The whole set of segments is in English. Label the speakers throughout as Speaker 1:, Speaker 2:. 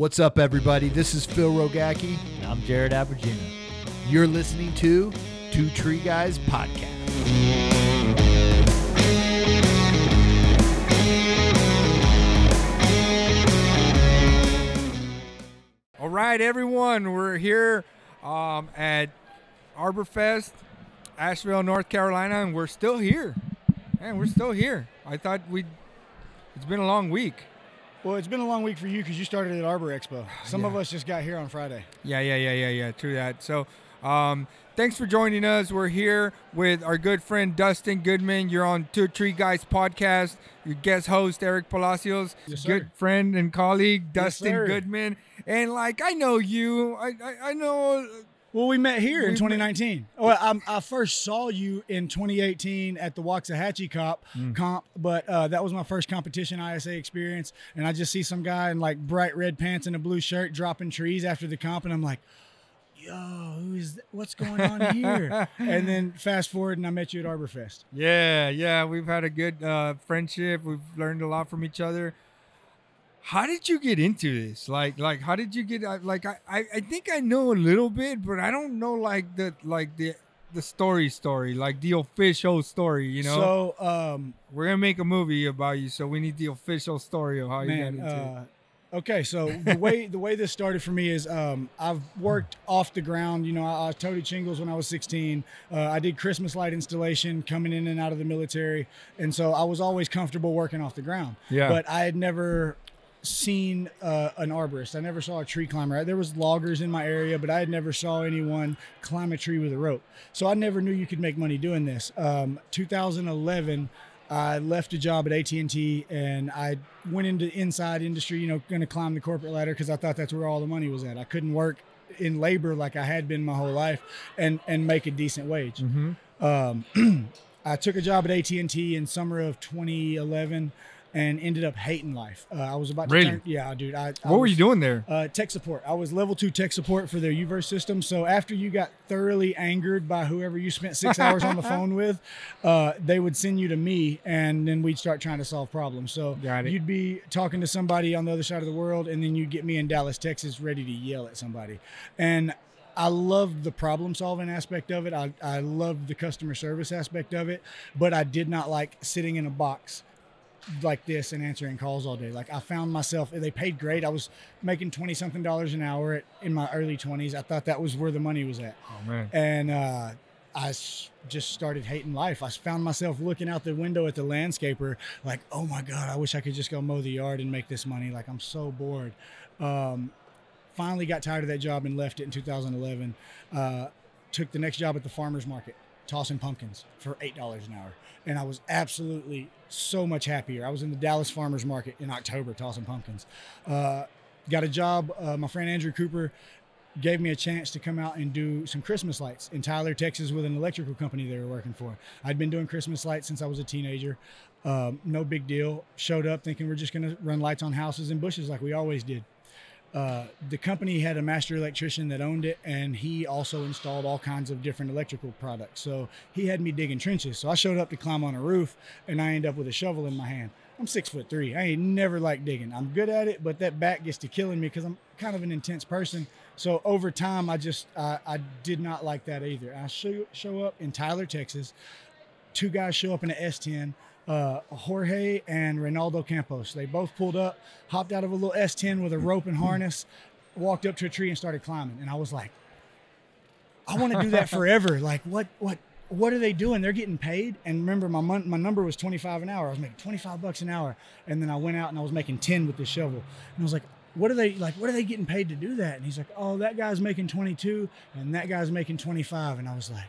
Speaker 1: What's up, everybody? This is Phil Rogacki.
Speaker 2: And I'm Jared Abergina.
Speaker 1: You're listening to Two Tree Guys Podcast.
Speaker 3: All right, everyone, we're here um, at Arborfest, Asheville, North Carolina, and we're still here. Man, we're still here. I thought we. would It's been a long week.
Speaker 4: Well, it's been a long week for you because you started at Arbor Expo. Some of us just got here on Friday.
Speaker 3: Yeah, yeah, yeah, yeah, yeah. True that. So, um, thanks for joining us. We're here with our good friend Dustin Goodman. You're on Two Tree Guys podcast. Your guest host Eric Palacios,
Speaker 4: Yes,
Speaker 3: good friend and colleague Dustin
Speaker 4: sir.
Speaker 3: Goodman, and like I know you. I I, I know.
Speaker 4: Well, we met here in 2019. Well, I'm, I first saw you in 2018 at the Waxahachie Cop
Speaker 3: Mm.
Speaker 4: comp, but uh, that was my first competition ISA experience. And I just see some guy in like bright red pants and a blue shirt dropping trees after the comp, and I'm like, "Yo, who is? What's going on here?" and then fast forward, and I met you at Arborfest.
Speaker 3: Yeah, yeah, we've had a good uh, friendship. We've learned a lot from each other. How did you get into this? Like, like, how did you get? uh, Like, I, I, I think I know a little bit, but I don't know like the, like the, the story, story, like the official story. You know,
Speaker 4: So, um,
Speaker 3: we're gonna make a movie about you, so we need the official story of how you got into it.
Speaker 4: Uh, okay, so the way the way this started for me is um, I've worked off the ground. You know, I, I toted shingles when I was 16. Uh, I did Christmas light installation coming in and out of the military, and so I was always comfortable working off the ground.
Speaker 3: Yeah.
Speaker 4: But I had never seen uh, an arborist. I never saw a tree climber. There was loggers in my area, but I had never saw anyone climb a tree with a rope. So I never knew you could make money doing this. Um, 2011, I left a job at AT&T and I went into inside industry, you know, going to climb the corporate ladder because I thought that's where all the money was at. I couldn't work in labor like I had been my whole life and and make a decent wage.
Speaker 3: Mhm.
Speaker 4: Um, I took a job at AT&T in summer of 2011 and ended up hating life. Uh, I was about to
Speaker 3: Really?
Speaker 4: turn, yeah, dude. I, I
Speaker 3: What were you doing there?
Speaker 4: uh, tech support. I was level two tech support for their U-verse system. So after you got thoroughly angered by whoever you spent six hours on the phone with, uh, they would send you to me, and then we'd start trying to solve problems. So you'd be talking to somebody on the other side of the world, and then you'd get me in Dallas, Texas, ready to yell at somebody. And I loved the problem solving aspect of it. I, I loved the customer service aspect of it, but I did not like sitting in a box like this and answering calls all day. Like I found myself, they paid great. I was making 20 something dollars an hour at, in my early 20s. I thought that was where the money was at.
Speaker 3: Oh man.
Speaker 4: And uh, I just started hating life. I found myself looking out the window at the landscaper, like, oh my God, I wish I could just go mow the yard and make this money. Like I'm so bored. Um, finally got tired of that job and left it in 2011. Uh, took the next job at the farmer's market, tossing pumpkins for $8 an hour. And I was absolutely so much happier. I was in the Dallas farmer's market in October tossing pumpkins. Uh, got a job. Uh, my friend Andrew Cooper gave me a chance to come out and do some Christmas lights in Tyler, Texas, with an electrical company they were working for. I'd been doing Christmas lights since I was a teenager. Um, no big deal. Showed up thinking we're just going to run lights on houses and bushes like we always did. Uh, the company had a master electrician that owned it, and he also installed all kinds of different electrical products. So he had me digging trenches. So I showed up to climb on a roof, and I end up with a shovel in my hand. I'm six foot three. I ain't never liked digging. I'm good at it, but that back gets to killing me because I'm kind of an intense person. So over time, I just I, I did not like that either. I show show up in Tyler, Texas. Two guys show up in an S10. Uh, Jorge and Reynaldo Campos. They both pulled up, hopped out of a little S10 with a rope and harness, walked up to a tree and started climbing. And I was like, I want to do that forever. Like, what, what, what are they doing? They're getting paid. And remember, my mon- my number was 25 an hour. I was making 25 bucks an hour. And then I went out and I was making 10 with this shovel. And I was like, what are they like? What are they getting paid to do that? And he's like, oh, that guy's making 22 and that guy's making 25. And I was like,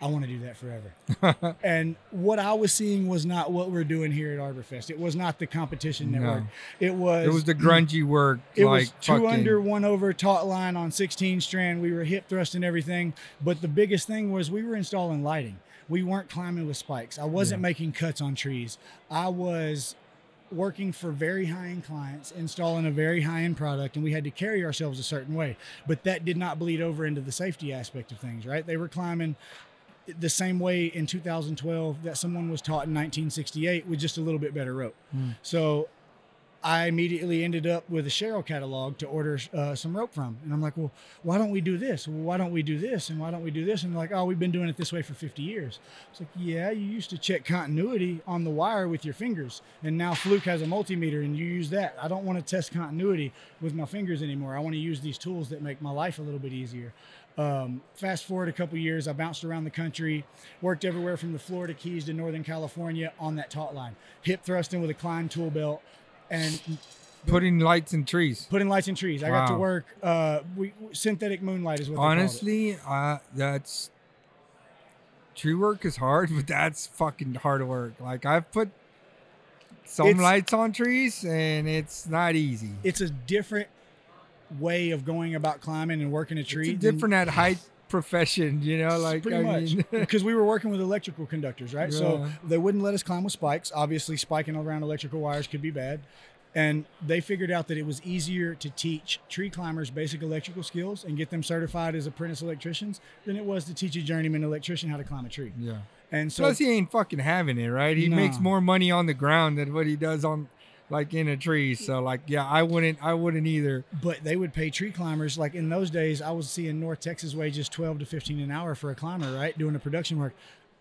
Speaker 4: I want to do that forever. and what I was seeing was not what we're doing here at Arborfest. It was not the competition
Speaker 3: No.
Speaker 4: network. It was
Speaker 3: It was the grungy work.
Speaker 4: it
Speaker 3: like
Speaker 4: was two
Speaker 3: fucking-
Speaker 4: under, one over, taut line on 16 strand. We were hip thrusting everything. But the biggest thing was we were installing lighting. We weren't climbing with spikes. I wasn't making cuts on trees. I was working for very high end clients, installing a very high end product, and we had to carry ourselves a certain way. But that did not bleed over into the safety aspect of things, right? They were climbing the same way in 2012 that someone was taught in 1968 with just a little bit better rope. Hmm. So I immediately ended up with a Sherrill catalog to order uh, some rope from. And I'm like, well, why don't we do this? Well, why don't we do this? And why don't we do this? And they're like, oh, we've been doing it this way for 50 years. It's like, yeah, you used to check continuity on the wire with your fingers. And now Fluke has a multimeter and you use that. I don't want to test continuity with my fingers anymore. I want to use these tools that make my life a little bit easier. Um, fast forward a couple years, I bounced around the country, worked everywhere from the Florida Keys to Northern California on that taut line, hip thrusting with a Klein tool belt, and
Speaker 3: Putting lights in trees.
Speaker 4: putting lights in trees. I got to work. Uh, we, synthetic moonlight is what.
Speaker 3: Honestly, uh, that's tree work is hard, but that's fucking hard work. Like I've put some
Speaker 4: It's-
Speaker 3: lights on trees, and it's not easy.
Speaker 4: It's a different way of going about climbing and working a tree.
Speaker 3: It's a
Speaker 4: than-
Speaker 3: different at height profession, you know. Like
Speaker 4: pretty
Speaker 3: I
Speaker 4: much because we were working with electrical conductors right so they wouldn't let us climb with spikes obviously spiking around electrical wires could be bad and they figured out that it was easier to teach tree climbers basic electrical skills and get them certified as apprentice electricians than it was to teach a journeyman electrician how to climb a tree
Speaker 3: yeah.
Speaker 4: and so
Speaker 3: Plus, he ain't fucking having it, right? He makes more money on the ground than what he does on, like, in a tree. So, like, yeah, I wouldn't, I wouldn't either.
Speaker 4: but they would pay tree climbers like in those days i was seeing north texas wages 12 to 15 an hour for a climber right doing the production work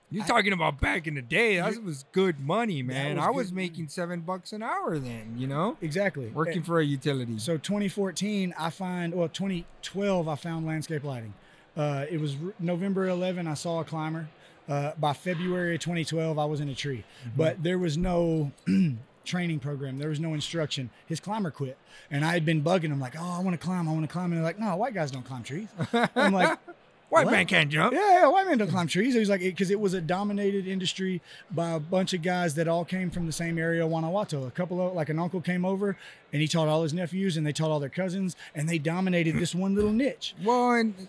Speaker 3: You're talking about back in the day. That was good money, man.
Speaker 4: was
Speaker 3: I was
Speaker 4: good
Speaker 3: making seven bucks an hour then. You know,
Speaker 4: exactly
Speaker 3: working for a utility.
Speaker 4: So 2014, I find well 2012, I found landscape lighting. Uh, it was r- November 11. I saw a climber. Uh, by February of 2012, I was in a tree, but there was no training program. There was no instruction. His climber quit, and I had been bugging him like, "Oh, I want to climb. I want to climb." And they're like, "No, white guys don't climb trees." I'm like,
Speaker 3: White
Speaker 4: what?
Speaker 3: man can't jump.
Speaker 4: yeah, yeah, white men don't climb trees. He was like, because it was a dominated industry by a bunch of guys that all came from the same area, Guanajuato. A couple of, like an uncle came over and he taught all his nephews and they taught all their cousins and they dominated this one little niche.
Speaker 3: Well, and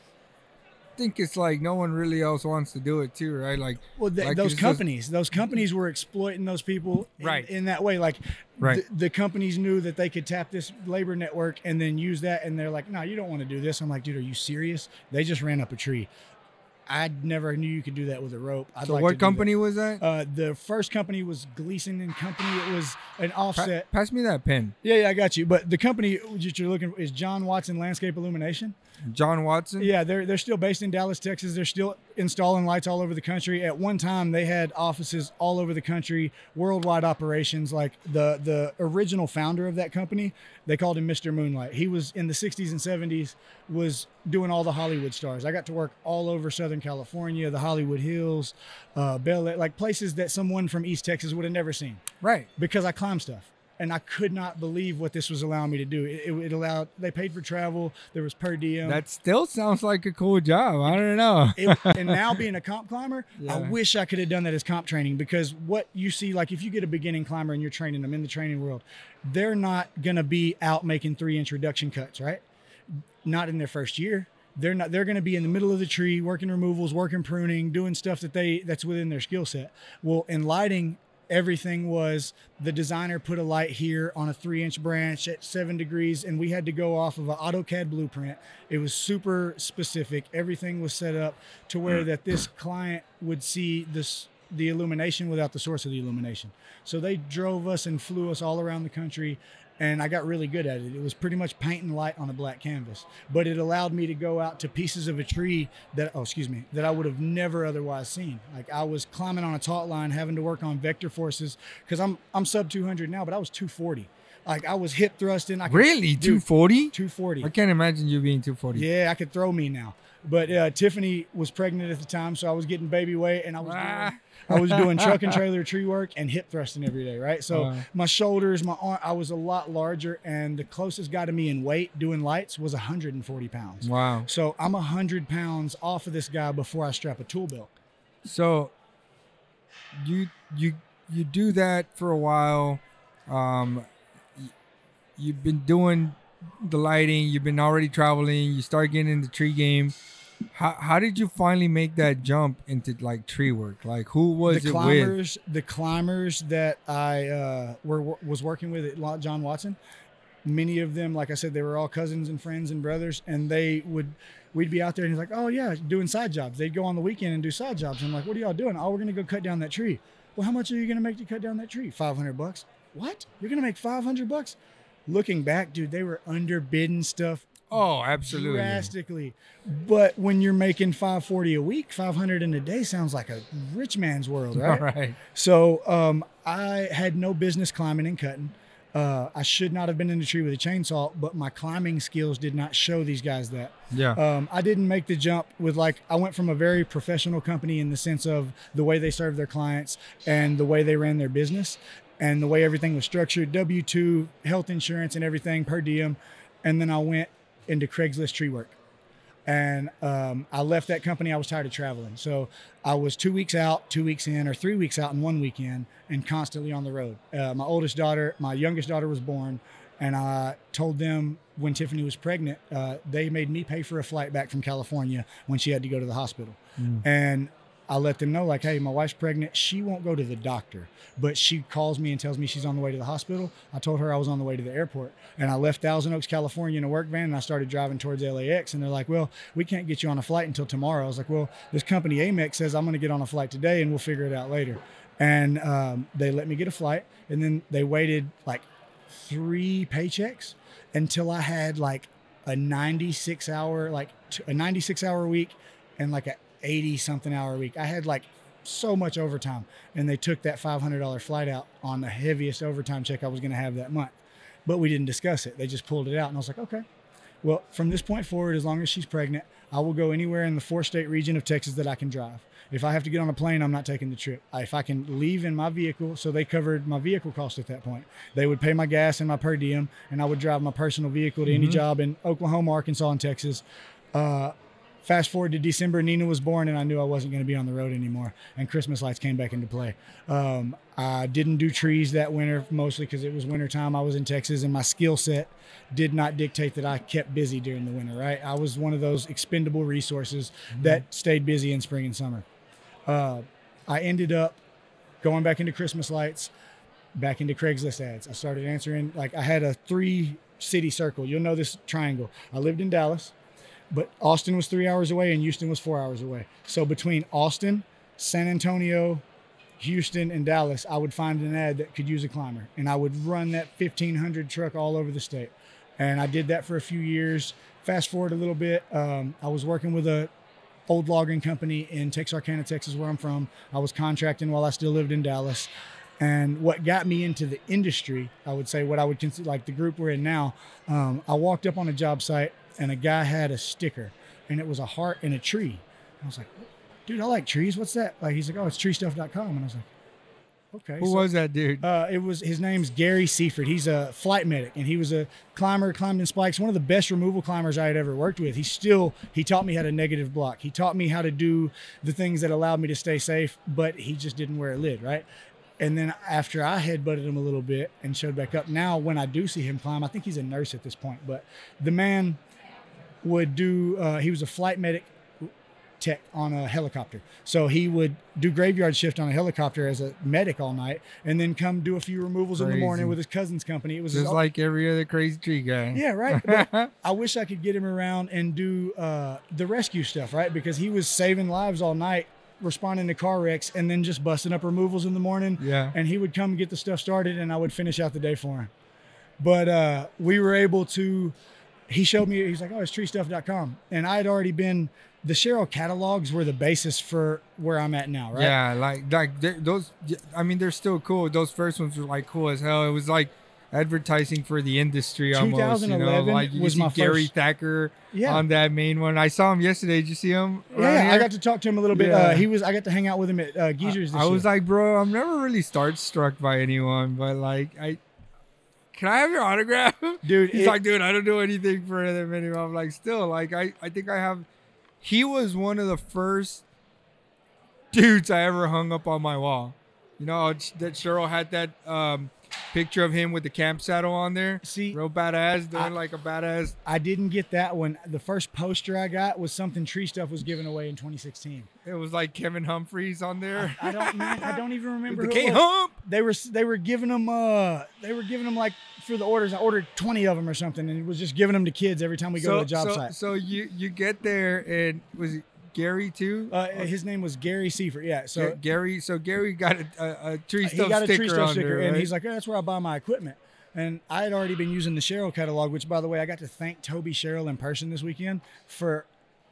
Speaker 3: think it's like no one really else wants to do it too, right? Like,
Speaker 4: Well, th-
Speaker 3: Like,
Speaker 4: those
Speaker 3: it's just-
Speaker 4: companies, those companies were exploiting those people in,
Speaker 3: Right.
Speaker 4: in that way. Like,
Speaker 3: Right.
Speaker 4: the, the companies knew that they could tap this labor network and then use that. And they're like, no, you don't want to do this. I'm like, dude, are you serious? They just ran up a tree. I never knew you could do that with a rope. I'd
Speaker 3: so
Speaker 4: like to
Speaker 3: what
Speaker 4: do that.
Speaker 3: company was that?
Speaker 4: Uh, the first company was Gleason and Company. It was an
Speaker 3: Pa-
Speaker 4: offset.
Speaker 3: pass me that pen,
Speaker 4: Yeah, yeah, I got you. But the company that you're looking for is John Watson Landscape Illumination.
Speaker 3: John Watson.
Speaker 4: Yeah, they're they're still based in Dallas, Texas. They're still installing lights all over the country. At one time, they had offices all over the country, worldwide operations. Like the the original founder of that company, they called him Mr. Moonlight. He was in the 60s and 70s, was doing all the Hollywood stars. I got to work all over Southern California, the Hollywood Hills, uh, Bel like places that someone from East Texas would have never seen
Speaker 3: Right.
Speaker 4: because I climbed stuff. And I could not believe what this was allowing me to do. It, it, allowed, they paid for travel. There was per diem.
Speaker 3: That still sounds like a cool job. I don't know.
Speaker 4: It- and now being a comp climber, I wish I could have done that as comp training because what you see, like if you get a beginning climber and you're training them in the training world, they're not gonna be out making three inch reduction cuts, right? Not in their first year. They're not. They're going to be in the middle of the tree, working removals, working pruning, doing stuff that they that's within their skill set. Well, in lighting, everything was the designer put a light here on a three inch branch at seven degrees and we had to go off of an AutoCAD blueprint. It was super specific. Everything was set up to where mm. that this client would see this the illumination without the source of the illumination. So they drove us and flew us all around the country and I got really good at it. It was pretty much painting light on a black canvas, but it allowed me to go out to pieces of a tree that, oh, excuse me, that I would have never otherwise seen. Like I was climbing on a taut line, having to work on vector forces because I'm I'm sub 200 now, but I was 240. Like I was hip thrusting. I could,
Speaker 3: Really, two forty?
Speaker 4: 240.
Speaker 3: I can't imagine you being two forty.
Speaker 4: Yeah, I could throw me now. But uh, Tiffany was pregnant at the time, so I was getting baby weight, and I was
Speaker 3: Ah.
Speaker 4: doing, I was doing truck and trailer tree work and hip thrusting every day, right? So
Speaker 3: Uh.
Speaker 4: my shoulders, my arm, I was a lot larger, and the closest guy to me in weight doing lights was 140 pounds.
Speaker 3: Wow.
Speaker 4: So I'm 100 pounds off of this guy before I strap a tool belt.
Speaker 3: So you you you do that for a while. Um, you've been doing the lighting. You've been already traveling. You start getting in the tree game. How how did you finally make that jump into like tree work? Like who was
Speaker 4: the
Speaker 3: it with?
Speaker 4: climbers, the climbers that I uh, were was working with at John Watson. Many of them, like I said, they were all cousins and friends and brothers, and they would. We'd be out there and he's like, "Oh yeah, doing side jobs." They'd go on the weekend and do side jobs. I'm like, "What are y'all doing?" "Oh, we're gonna go cut down that tree." Well, how much are you gonna make to cut down that tree? Five hundred bucks. what? You're gonna make 500 bucks? Looking back, dude, they were underbidding stuff
Speaker 3: Oh, absolutely.
Speaker 4: drastically. But when you're making 540 a week, 500 in a day sounds like a rich man's world, right?
Speaker 3: All right.
Speaker 4: So um, I had no business climbing and cutting. Uh, I should not have been in the tree with a chainsaw, but my climbing skills did not show these guys that.
Speaker 3: Yeah.
Speaker 4: Um, I didn't make the jump with like I went from a very professional company in the sense of the way they served their clients and the way they ran their business and the way everything was structured, W two, health insurance and everything per diem, and then I went into Craigslist tree work. And um, I left that company. I was tired of traveling, so I was two weeks out, two weeks in, or three weeks out and one weekend, and constantly on the road. Uh, my oldest daughter, my youngest daughter, was born, and I told them when Tiffany was pregnant, uh, they made me pay for a flight back from California when she had to go to the hospital. And I let them know, like, hey, my wife's pregnant. She won't go to the doctor, but she calls me and tells me she's on the way to the hospital. I told her I was on the way to the airport. And I left Thousand Oaks, California in a work van and I started driving towards LAX. And they're like, well, we can't get you on a flight until tomorrow. I was like, well, this company Amex says I'm going to get on a flight today and we'll figure it out later. And um, they let me get a flight. And then they waited like three paychecks until I had like a 96 hour, like a 96 hour week and like a 80 something hour a week. I had like so much overtime and they took that $500 flight out on the heaviest overtime check I was going to have that month. But we didn't discuss it. They just pulled it out and I was like, okay. Well, from this point forward, as long as she's pregnant, I will go anywhere in the four state region of Texas that I can drive. If I have to get on a plane, I'm not taking the trip. If I can leave in my vehicle, so they covered my vehicle cost at that point. They would pay my gas and my per diem, and I would drive my personal vehicle to any job in Oklahoma, Arkansas, and Texas. Uh, fast forward to December, Nina was born, and I knew I wasn't going to be on the road anymore. And Christmas lights came back into play. Um, I didn't do trees that winter, mostly because it was wintertime. I was in Texas, and my skill set did not dictate that I kept busy during the winter, right? I was one of those expendable resources that stayed busy in spring and summer. Uh, I ended up going back into Christmas lights, back into Craigslist ads. I started answering, like, I had a three city circle. You'll know this triangle. I lived in Dallas, but Austin was three hours away and Houston was four hours away. So between Austin, San Antonio, Houston, and Dallas, I would find an ad that could use a climber, and I would run that 1500 truck all over the state. And I did that for a few years. Fast forward a little bit, um, I was working with a old logging company in Texarkana, Texas, where I'm from. I was contracting while I still lived in Dallas. And what got me into the industry, I would say, what I would consider like the group we're in now, um, I walked up on a job site and a guy had a sticker and it was a heart and a tree. I was like, dude, I like trees. What's that? Like, he's like, oh, it's treestuff.com. And I was like, okay.
Speaker 3: Who
Speaker 4: so-
Speaker 3: was that dude?
Speaker 4: uh, it was his name's Gary Seaford. He's a flight medic, and he was a climber, climbed in spikes. One of the best removal climbers I had ever worked with. He still he taught me how to negative block. He taught me how to do the things that allowed me to stay safe, but he just didn't wear a lid, right? And then after I headbutted him a little bit and showed back up, now when I do see him climb, I think he's a nurse at this point, but the man would do. Uh, he was a flight medic tech on a helicopter. So he would do graveyard shift on a helicopter as a medic all night and then come do a few removals in the morning with his cousin's company. It was his
Speaker 3: Just like every other crazy tree guy.
Speaker 4: yeah, right. I wish I could get him around and do uh, the rescue stuff, right? Because he was saving lives all night, responding to car wrecks, and then just busting up removals in the morning.
Speaker 3: Yeah.
Speaker 4: And he would come and get the stuff started, and I would finish out the day for him. But uh, we were able to. He showed me. He's like, "Oh, it's treestuff.com," and I had already been. The Sherrill catalogs were the basis for where I'm at now, right?
Speaker 3: Yeah, like like those. I mean, they're still cool. Those first ones were like cool as hell. It was like advertising for the industry almost. You know, like you
Speaker 4: was
Speaker 3: see Gary
Speaker 4: first-
Speaker 3: Thacker
Speaker 4: Yeah.
Speaker 3: on that main one. I saw him yesterday. Did you see him?
Speaker 4: Yeah,
Speaker 3: around
Speaker 4: I got to talk to him a little bit.
Speaker 3: Yeah.
Speaker 4: Uh, he was. I got to hang out with him at uh, Geezer's. This
Speaker 3: I was
Speaker 4: year.
Speaker 3: like, bro, I'm never really starstruck by anyone, but like, I can I have your autograph,
Speaker 4: Dude,
Speaker 3: He's
Speaker 4: it-
Speaker 3: like, dude, I don't do anything for them anymore. I'm like, still, like, I, I think I have. He was one of the first dudes I ever hung up on my wall. You know that Sherrill had that um, picture of him with the camp saddle on there.
Speaker 4: See,
Speaker 3: Real badass, doing
Speaker 4: I-
Speaker 3: like a badass.
Speaker 4: I didn't get that one. The first poster I got was something Tree Stuff was giving away in 2016.
Speaker 3: It was like Kevin Humphreys on there.
Speaker 4: I don't. man, I don't even remember.
Speaker 3: the K. Hump.
Speaker 4: They were. They were giving them. Uh, they were giving them like for the orders. I ordered 20 of them or something, and it was just giving them to kids every time we go to a job
Speaker 3: so,
Speaker 4: site.
Speaker 3: So you you get there and was it Gary too.
Speaker 4: Uh, his name was Gary Seifert. Yeah. So
Speaker 3: Ga- Gary. So Gary got a, a, tree
Speaker 4: he got a
Speaker 3: sticker
Speaker 4: tree stuff sticker,
Speaker 3: there,
Speaker 4: and he's like, "Oh, "That's where I buy my equipment." And I had already been using the Sherrill catalog, which, by the way, I got to thank Tobe Sherrill in person this weekend for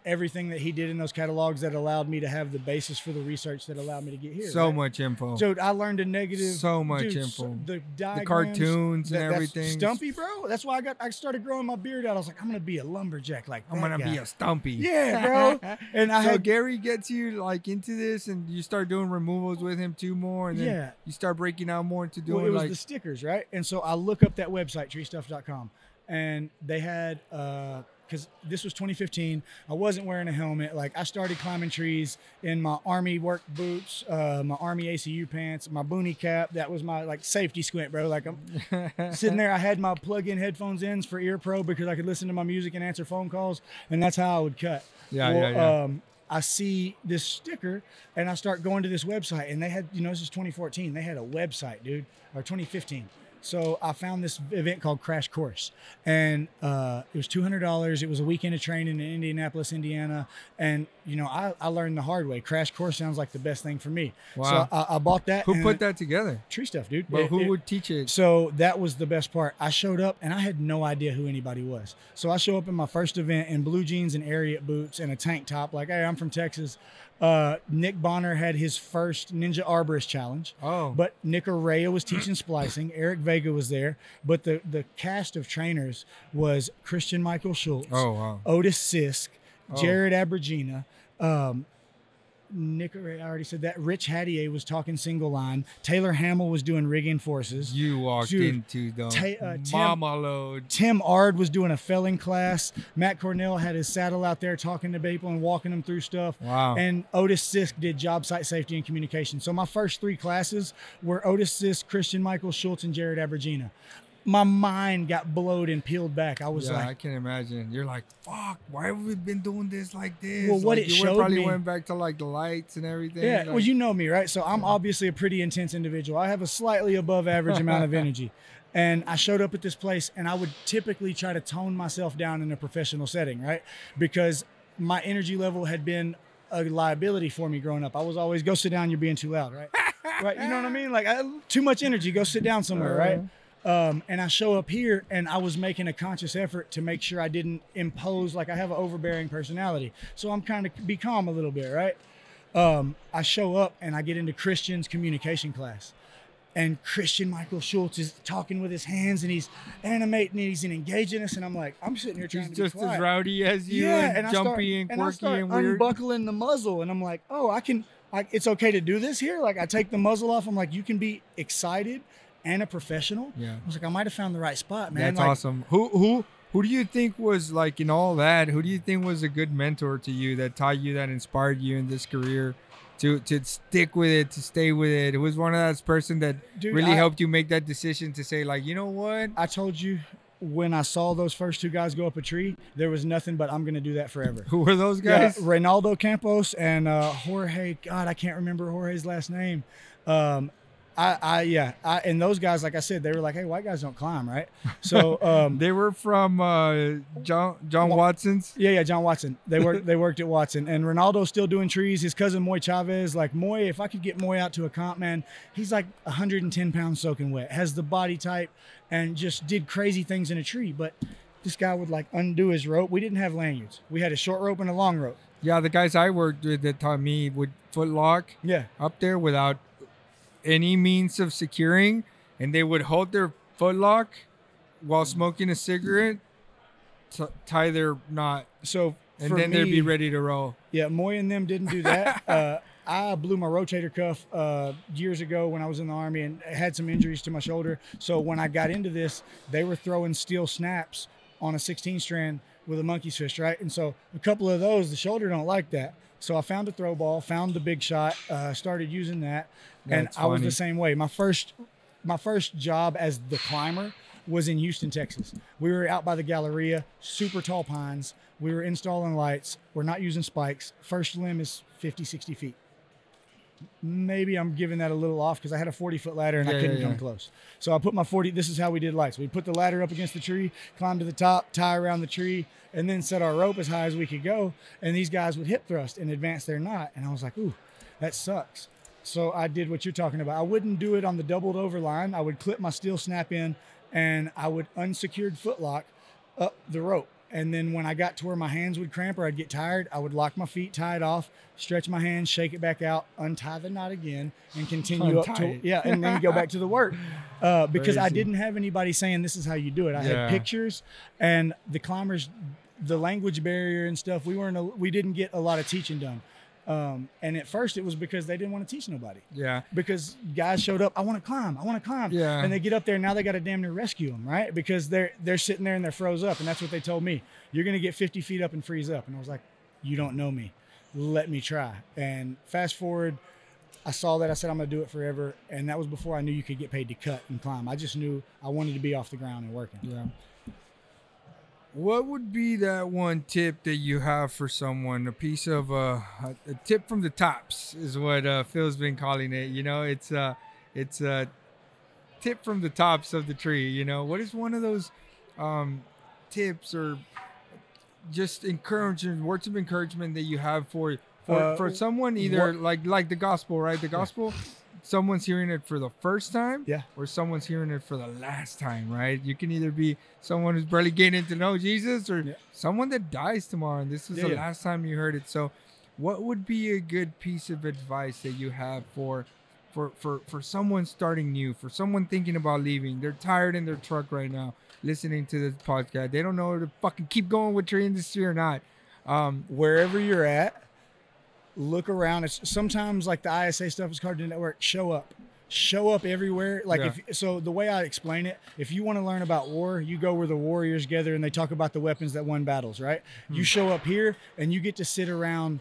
Speaker 4: everything that he did in those catalogs that allowed me to have the basis for the research that allowed me to get here.
Speaker 3: so
Speaker 4: right?
Speaker 3: much info.
Speaker 4: Dude, I learned a negative.
Speaker 3: So much
Speaker 4: dude,
Speaker 3: info.
Speaker 4: so- the,
Speaker 3: the cartoons and
Speaker 4: that- that's
Speaker 3: everything.
Speaker 4: Stumpy, bro. That's why I got. I started growing my beard out. I was like, I'm gonna be a lumberjack. Like
Speaker 3: I'm gonna be a stumpy.
Speaker 4: Yeah, bro. And I
Speaker 3: so
Speaker 4: had
Speaker 3: Gary gets you like into this, and you start doing removals with him too more, and then
Speaker 4: Yeah.
Speaker 3: you start breaking out more into
Speaker 4: well, it was
Speaker 3: like
Speaker 4: the stickers, right? And so I look up that website, treestuff.com, and they had uh because this was 2015. I wasn't wearing a helmet. Like I started climbing trees in my army work boots, uh, my army ACU pants, my boonie cap. That was my like safety squint, bro. Like I'm sitting there. I had my plug-in headphones in for Ear Pro because I could listen to my music and answer phone calls, and that's how I would cut.
Speaker 3: Yeah,
Speaker 4: Well,
Speaker 3: yeah, yeah.
Speaker 4: Um, I see this sticker and I start going to this website and they had, you know, this is 2014. They had a website, dude, or 2015. So I found this event called Crash Course, and uh, it was two hundred dollars. It was a weekend of training in Indianapolis, Indiana, and you know I, I learned the hard way. Crash Course sounds like the best thing for me.
Speaker 3: Wow.
Speaker 4: So I, I bought that.
Speaker 3: who put that together?
Speaker 4: Tree stuff, dude.
Speaker 3: Well,
Speaker 4: It-
Speaker 3: who
Speaker 4: it-
Speaker 3: would teach it?
Speaker 4: so that was the best part. I showed up and I had no idea who anybody was. So I show up in my first event in blue jeans and Ariat boots and a tank top, like, hey, I'm from Texas. Uh, Nick Bonner had his first Ninja Arborist challenge.
Speaker 3: Oh,
Speaker 4: But Nick Araya was teaching splicing. Eric Vega was there. But the, the cast of trainers was Christian Michael Schultz,
Speaker 3: oh wow.
Speaker 4: Otis Sisk,
Speaker 3: Oh.
Speaker 4: Jared Abergina, um, Nick I already said that. Rich Hattier was talking single line. Taylor Hamill was doing rigging forces.
Speaker 3: You walked
Speaker 4: Dude,
Speaker 3: into the
Speaker 4: Ta- uh, Tim-
Speaker 3: mama load.
Speaker 4: Tim Ard was doing a felling class. Matt Cornell had his saddle out there talking to people and walking them through stuff.
Speaker 3: Wow.
Speaker 4: And Otis Sisk did job site safety and communication. So my first three classes were Otis Sisk, Christian Michael Schultz, and Jared Abergina. My mind got blowed and peeled back. I was
Speaker 3: yeah, I
Speaker 4: like,
Speaker 3: can imagine. You're like, fuck. Why have we been doing this like this?
Speaker 4: Well, what
Speaker 3: Like,
Speaker 4: it
Speaker 3: you
Speaker 4: showed
Speaker 3: probably
Speaker 4: me-
Speaker 3: went back to like the lights and everything.
Speaker 4: yeah,
Speaker 3: like-
Speaker 4: well, you know me, right? So I'm obviously a pretty intense individual. I have a slightly above average amount of energy. And I showed up at this place and I would typically try to tone myself down in a professional setting, right? Because my energy level had been a liability for me growing up. I was always go sit down, you're being too loud, right? right, you know what I mean? Like I, too much energy, go sit down somewhere, uh-huh. right? Um, and I show up here and I was making a conscious effort to make sure I didn't impose like I have an overbearing personality. So I'm kind of be calm a little bit, right? um, I show up and I get into Christian's communication class. And Christian Michael Schultz is talking with his hands and he's animating and he's engaging us. And I'm like, I'm sitting here trying
Speaker 3: He's
Speaker 4: to be
Speaker 3: just
Speaker 4: quiet.
Speaker 3: as rowdy as you,
Speaker 4: yeah,
Speaker 3: and
Speaker 4: I
Speaker 3: jumpy
Speaker 4: start,
Speaker 3: and
Speaker 4: I
Speaker 3: quirky
Speaker 4: start
Speaker 3: and weird.
Speaker 4: unbuckling the muzzle. And I'm like, oh, I can, I, it's okay to do this here. Like I take the muzzle off. I'm like, you can be excited and a professional.
Speaker 3: Yeah.
Speaker 4: I was like, I might have found the right spot, man.
Speaker 3: That's
Speaker 4: like,
Speaker 3: awesome. Who who who do you think was like in all that? Who do you think was a good mentor to you that taught you that inspired you in this career to to stick with it, to stay with it? Who was one of that person that
Speaker 4: Dude,
Speaker 3: really
Speaker 4: I-
Speaker 3: helped you make that decision to say like, you know what?
Speaker 4: I told you when I saw those first two guys go up a tree, there was nothing but I'm going to do that forever.
Speaker 3: Who were those
Speaker 4: Yeah,
Speaker 3: guys?
Speaker 4: Reynaldo Campos and uh, Jorge. God, I can't remember Jorge's last name. Um, I, I, yeah, I, and those guys, like I said, they were like, "Hey, white guys don't climb, right?" So, um,
Speaker 3: They were from uh, John John Watson's.
Speaker 4: yeah, yeah, John Watson. They worked, they worked at Watson, and Ronaldo's still doing trees. His cousin Moy Chavez, like Moy, if I could get Moy out to a comp, man, he's like 110 pounds soaking wet, has the body type, and just did crazy things in a tree. But this guy would like undo his rope. We didn't have lanyards. We had a short rope and a long rope.
Speaker 3: Yeah, the guys I worked with that taught me would foot lock
Speaker 4: Yeah,
Speaker 3: up there without any means of securing, and they would hold their foot lock while smoking a cigarette, t- tie their knot,
Speaker 4: so
Speaker 3: and then they'd be ready to roll.
Speaker 4: Yeah, Moy and them didn't do that. uh, I blew my rotator cuff uh, years ago when I was in the army and had some injuries to my shoulder. So when I got into this, they were throwing steel snaps on a 16 strand with a monkey's fist, right? And so a couple of those, the shoulder don't like that. So I found a throw ball, found the big shot, uh, started using that, and
Speaker 3: That's
Speaker 4: I was
Speaker 3: funny.
Speaker 4: the same way. My first, my first job as the climber was in Houston, Texas. We were out by the Galleria, super tall pines. We were installing lights. We're not using spikes. First limb is 50, 60 feet. maybe I'm giving that a little off because I had a 40 foot ladder and I
Speaker 3: yeah,
Speaker 4: couldn't
Speaker 3: yeah.
Speaker 4: come close. So I put my 40. This is how we did lights. We put the ladder up against the tree, climb to the top, tie around the tree, and then set our rope as high as we could go. And these guys would hip thrust and advance their knot. And I was like, ooh, that sucks. So I did what you're talking about. I wouldn't do it on the doubled over line. I would clip my steel snap in and I would unsecured footlock up the rope. And then when I got to where my hands would cramp or I'd get tired, I would lock my feet, tie it off, stretch my hands, shake it back out, untie the knot again, and continue up to yeah, and then go back to the work. Uh, because I didn't have anybody saying this is how you do it. I
Speaker 3: Yeah.
Speaker 4: had pictures, and the climbers, the language barrier and stuff. We weren't a, we didn't get a lot of teaching done. Um, and at first it was because they didn't want to teach nobody
Speaker 3: Yeah.
Speaker 4: because guys showed up. I want to climb. I want to climb.
Speaker 3: Yeah.
Speaker 4: And they get up there. And now they got to damn near rescue them, right? Because they're they're sitting there and they're froze up, and that's what they told me. You're gonna get 50 feet up and freeze up. And I was like, you don't know me. Let me try. And fast forward, I saw that. I said I'm gonna do it forever. And that was before I knew you could get paid to cut and climb. I just knew I wanted to be off the ground and working.
Speaker 3: Yeah. What would be that one tip that you have for someone? A piece of uh, a, tip from the tops is what uh, Phil's been calling it. You know, it's uh, it's a tip from the tops of the tree. You know, what is one of those um, tips or just encouragement, words of encouragement that you have for for,
Speaker 4: Uh,
Speaker 3: for someone either
Speaker 4: what-
Speaker 3: like like the gospel, right? The gospel. Someone's hearing it for the first time,
Speaker 4: Yeah.
Speaker 3: or someone's hearing it for the last time, right? You can either be someone who's barely getting to know Jesus, or
Speaker 4: Yeah.
Speaker 3: someone that dies tomorrow, and this is
Speaker 4: Yeah,
Speaker 3: the last time you heard it. So, what would be a good piece of advice that you have for, for for for someone starting new, for someone thinking about leaving? They're tired in their truck right now, listening to this podcast. They don't know to fucking keep going with your industry or not. Um,
Speaker 4: wherever you're at, look around. It's sometimes like the ISA stuff is hard to network. Show up, show up everywhere. Like
Speaker 3: Yeah.
Speaker 4: if so, the way I explain it, if you want to learn about war, you go where the warriors gather and they talk about the weapons that won battles. Right? You hmm. show up here and you get to sit around.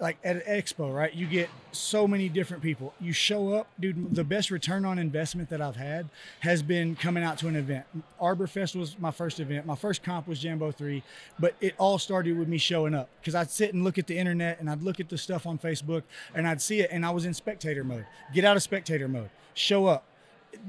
Speaker 4: Like at an expo, right? You get so many different people. You show up, dude. The best return on investment that I've had has been coming out to an event. Arbor Fest was my first event. My first comp was Jambo 3, but it all started with me showing up because I'd sit and look at the internet and I'd look at the stuff on Facebook and I'd see it and I was in spectator mode. Get out of spectator mode. Show up.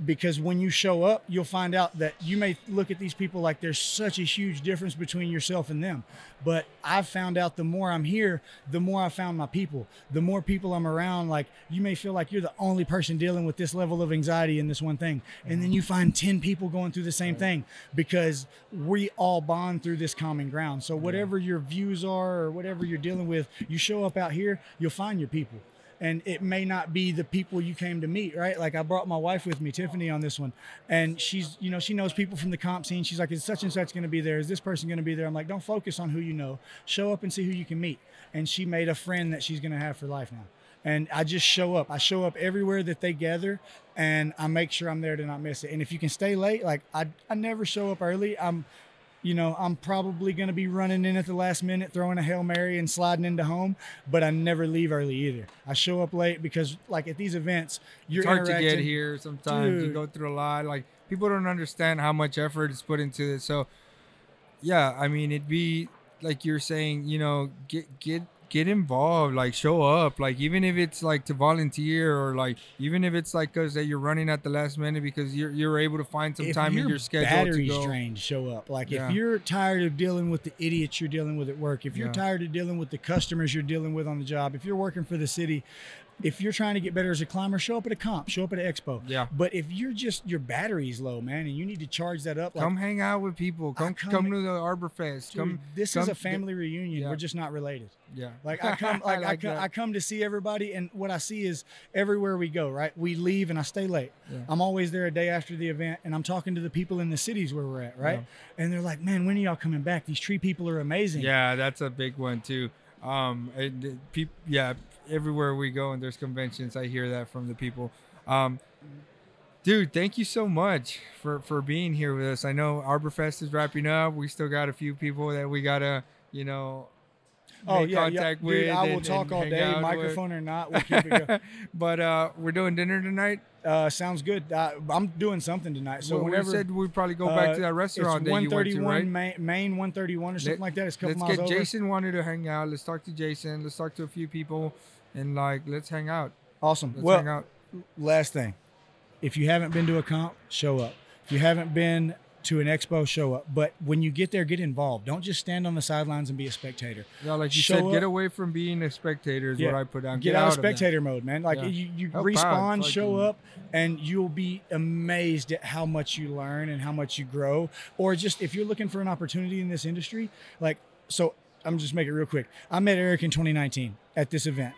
Speaker 4: Because when you show up, you'll find out that you may look at these people like there's such a huge difference between yourself and them. But I've found out the more I'm here, the more I found my people. The more people I'm around, like you may feel like you're the only person dealing with this level of anxiety in this one thing. And then you find 10 people going through the same thing because we all bond through this common ground. So whatever your views are or whatever you're dealing with, you show up out here, you'll find your people and it may not be the people you came to meet, right? Like I brought my wife with me, Tiffany, on this one, and she's, you know, she knows people from the comp scene. She's like, "Is such and such going to be there? Is this person going to be there?" I'm like, "Don't focus on who you know. Show up and see who you can meet." And she made a friend that she's going to have for life now. And I just show up. I show up everywhere that they gather, and I make sure I'm there to not miss it. And if you can stay late, like I, I never show up early. I'm you know, I'm probably going to be running in at the last minute, throwing a Hail Mary and sliding into home, but I never leave early either. I show up late because, like, at these events, you're
Speaker 3: it's hard to get here sometimes. You go through a lot. Like people don't understand how much effort is put into this. So, yeah, I mean, it'd be like you're saying, you know, get get get involved, like show up, like even if it's like to volunteer or like even if it's like because that you're running at the last minute because you're you're able to find some
Speaker 4: if
Speaker 3: time in
Speaker 4: your
Speaker 3: schedule to
Speaker 4: battery's
Speaker 3: go.
Speaker 4: drained, show up. Like
Speaker 3: Yeah.
Speaker 4: if you're tired of dealing with the idiots you're dealing with at work, if you're
Speaker 3: Yeah.
Speaker 4: tired of dealing with the customers you're dealing with on the job, if you're working for the city, if you're trying to get better as a climber, show up at a comp, show up at an expo.
Speaker 3: Yeah.
Speaker 4: But if you're just your battery's low, man, and you need to charge that up, like
Speaker 3: Come hang out with people. Come
Speaker 4: come-
Speaker 3: come, to the Arbor Fest.
Speaker 4: dude,
Speaker 3: come.
Speaker 4: this
Speaker 3: come
Speaker 4: is a family reunion.
Speaker 3: yeah.
Speaker 4: We're just not related.
Speaker 3: Yeah.
Speaker 4: Like I come, like, I,
Speaker 3: like
Speaker 4: come. I come to see everybody, and what I see is everywhere we go, right? We leave, and I stay late.
Speaker 3: Yeah.
Speaker 4: I'm always there a day after the event, and I'm talking to the people in the cities where we're at, right? And they're like, "Man, when are y'all coming back? These tree people are amazing."
Speaker 3: Yeah, that's a big one too. Um, it, it- peop, yeah, everywhere we go and there's conventions, I hear that from the people. Um, dude, thank you so much for for being here with us. I know Arborfest is wrapping up. We still got a few people that we gotta, you know,
Speaker 4: Oh yeah, yeah.
Speaker 3: contact
Speaker 4: Dude. I will
Speaker 3: and-
Speaker 4: talk
Speaker 3: and
Speaker 4: all day,
Speaker 3: out with.
Speaker 4: microphone or not. We'll keep it going.
Speaker 3: but uh, we're doing dinner tonight.
Speaker 4: Uh, sounds good. Uh, I'm doing something tonight, so
Speaker 3: So
Speaker 4: whenever
Speaker 3: we said we'd probably go back
Speaker 4: uh,
Speaker 3: to that restaurant that you went to,
Speaker 4: 131
Speaker 3: right?
Speaker 4: Main, Main 131 or something
Speaker 3: Let-
Speaker 4: like that. It's a couple
Speaker 3: Let's
Speaker 4: miles
Speaker 3: get
Speaker 4: over.
Speaker 3: Jason wanted to hang out. Let's talk to Jason. Let's talk to a few people, and like let's hang out.
Speaker 4: Awesome.
Speaker 3: Let's
Speaker 4: well,
Speaker 3: hang out.
Speaker 4: last thing, if you haven't been to a comp, show up. If you haven't been to an expo, show up. But when you get there, get involved. Don't just stand on the sidelines and be a spectator.
Speaker 3: Yeah, like you
Speaker 4: show
Speaker 3: said, get away from being a spectator is
Speaker 4: Yeah.
Speaker 3: what I put down.
Speaker 4: Get, out, of
Speaker 3: that.
Speaker 4: spectator mode, man. Like
Speaker 3: Yeah.
Speaker 4: you, you
Speaker 3: Help out.
Speaker 4: respawn, show
Speaker 3: Fucking-
Speaker 4: up, and you'll be amazed at how much you learn and how much you grow. Or just if you're looking for an opportunity in this industry, like so. I'm just make it real quick. I met Eric in 2019 at this event.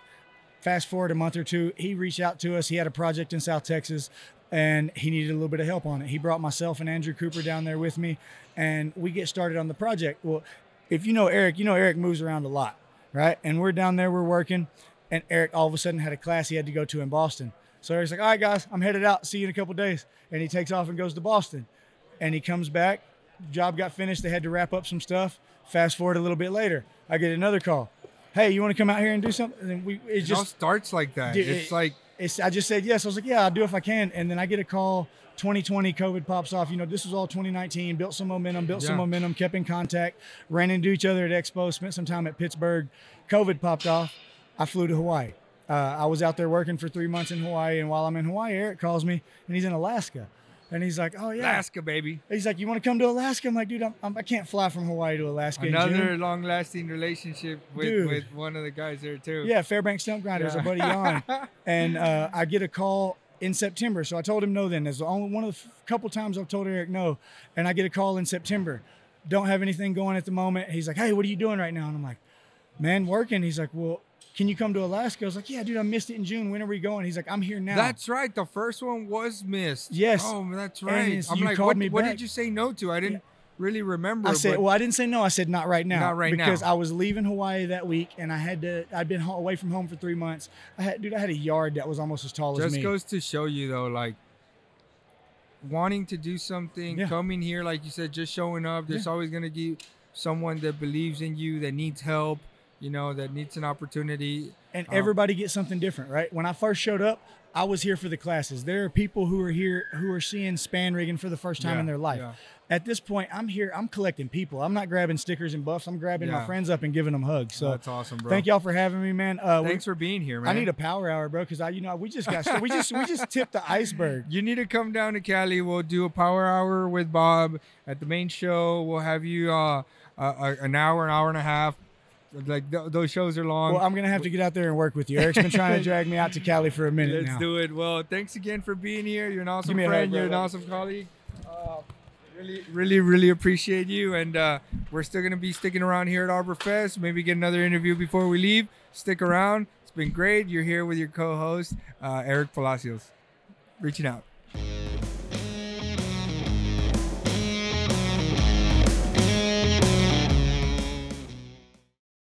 Speaker 4: Fast forward a month or two, he reached out to us. He had a project in South Texas and he needed a little bit of help on it. He brought myself and Andrew Cooper down there with me and we get started on the project. Well, if you know Eric, you know Eric moves around a lot, right? And we're down there, we're working, and Eric all of a sudden had a class he had to go to in Boston. So Eric's like, all right, guys, I'm headed out. See you in a couple days. And he takes off and goes to Boston. And he comes back. Job got finished. They had to wrap up some stuff. Fast forward a little bit later, I get another call. Hey, you want to come out here and do something? And we it
Speaker 3: It all
Speaker 4: just
Speaker 3: starts like that.
Speaker 4: Dude,
Speaker 3: it's
Speaker 4: it-
Speaker 3: like
Speaker 4: it's, I just said yes. I was like, yeah, I'll do if I can. And then I get a call. 2020, COVID pops off. You know, this was all 2019. Built some momentum. Built some momentum. Kept in contact. Ran into each other at Expo. Spent some time at Pittsburgh. COVID popped off. I flew to Hawaii. Uh, I was out there working for three months in Hawaii. And while I'm in Hawaii, Eric calls me, and he's in Alaska. And he's like, oh yeah.
Speaker 3: Alaska, baby.
Speaker 4: He's like, you want to come to Alaska? I'm like, dude, I'm, I'm, I can't fly from Hawaii to Alaska.
Speaker 3: Another long-lasting relationship with,
Speaker 4: Dude.
Speaker 3: with one of the guys there too.
Speaker 4: Yeah, Fairbanks Stump Grinders,
Speaker 3: Yeah.
Speaker 4: our buddy Jan. and uh, I get a call in September. So I told him no then. That's the only one of the f- couple times I've told Eric no. And I get a call in September. Don't have anything going at the moment. He's like, hey, what are you doing right now? And I'm like, man, working. He's like, well, can you come to Alaska? I was like, yeah, dude, I missed it in June. When are we going? He's like, I'm here now.
Speaker 3: That's right. The first one was missed.
Speaker 4: Yes.
Speaker 3: Oh, that's right.
Speaker 4: it's-
Speaker 3: I'm
Speaker 4: you
Speaker 3: like,
Speaker 4: called
Speaker 3: what,
Speaker 4: me
Speaker 3: what
Speaker 4: back.
Speaker 3: did you say no to? I didn't really remember.
Speaker 4: I said, well, I didn't say no. I said not right now.
Speaker 3: Not right
Speaker 4: because
Speaker 3: now.
Speaker 4: I was leaving Hawaii that week, and I had to. I'd been away from home for three months. I had, dude, I had a yard that was almost as tall as me.
Speaker 3: just goes to show you though, like wanting to do something,
Speaker 4: Yeah.
Speaker 3: coming here, like you said, just showing up. There's always gonna be someone that believes in you, that needs help, you know, that needs an opportunity.
Speaker 4: and
Speaker 3: Um,
Speaker 4: everybody gets something different, right? When I first showed up, I was here for the classes. There are people who are here who are seeing span rigging for the first time
Speaker 3: Yeah,
Speaker 4: in their life.
Speaker 3: yeah.
Speaker 4: At this point, I'm here. I'm collecting people. I'm not grabbing stickers and buffs. I'm grabbing my friends up and giving them hugs. So
Speaker 3: that's awesome, bro.
Speaker 4: thank y'all for having me, man. Uh, we-
Speaker 3: Thanks for being here, man.
Speaker 4: I need a power hour, bro, because I, you know, we just got we just we just tipped the iceberg.
Speaker 3: You need to come down to Cali. We'll do a power hour with Bob at the main show. We'll have you uh, uh, an hour, an hour and a half. Like th- those shows are long.
Speaker 4: Well, I'm gonna have to get out there and work with you. Eric's been trying to drag me out to Cali for a minute
Speaker 3: Let's
Speaker 4: now.
Speaker 3: do it. Well, thanks again for being here. You're an awesome
Speaker 4: me a hug,
Speaker 3: friend. You're an awesome colleague. Uh, really, really, really appreciate you. And uh, we're still gonna be sticking around here at Arbor Fest. Maybe get another interview before we leave. Stick around. It's been great. You're here with your co-host uh, Eric Palacios. Reaching out.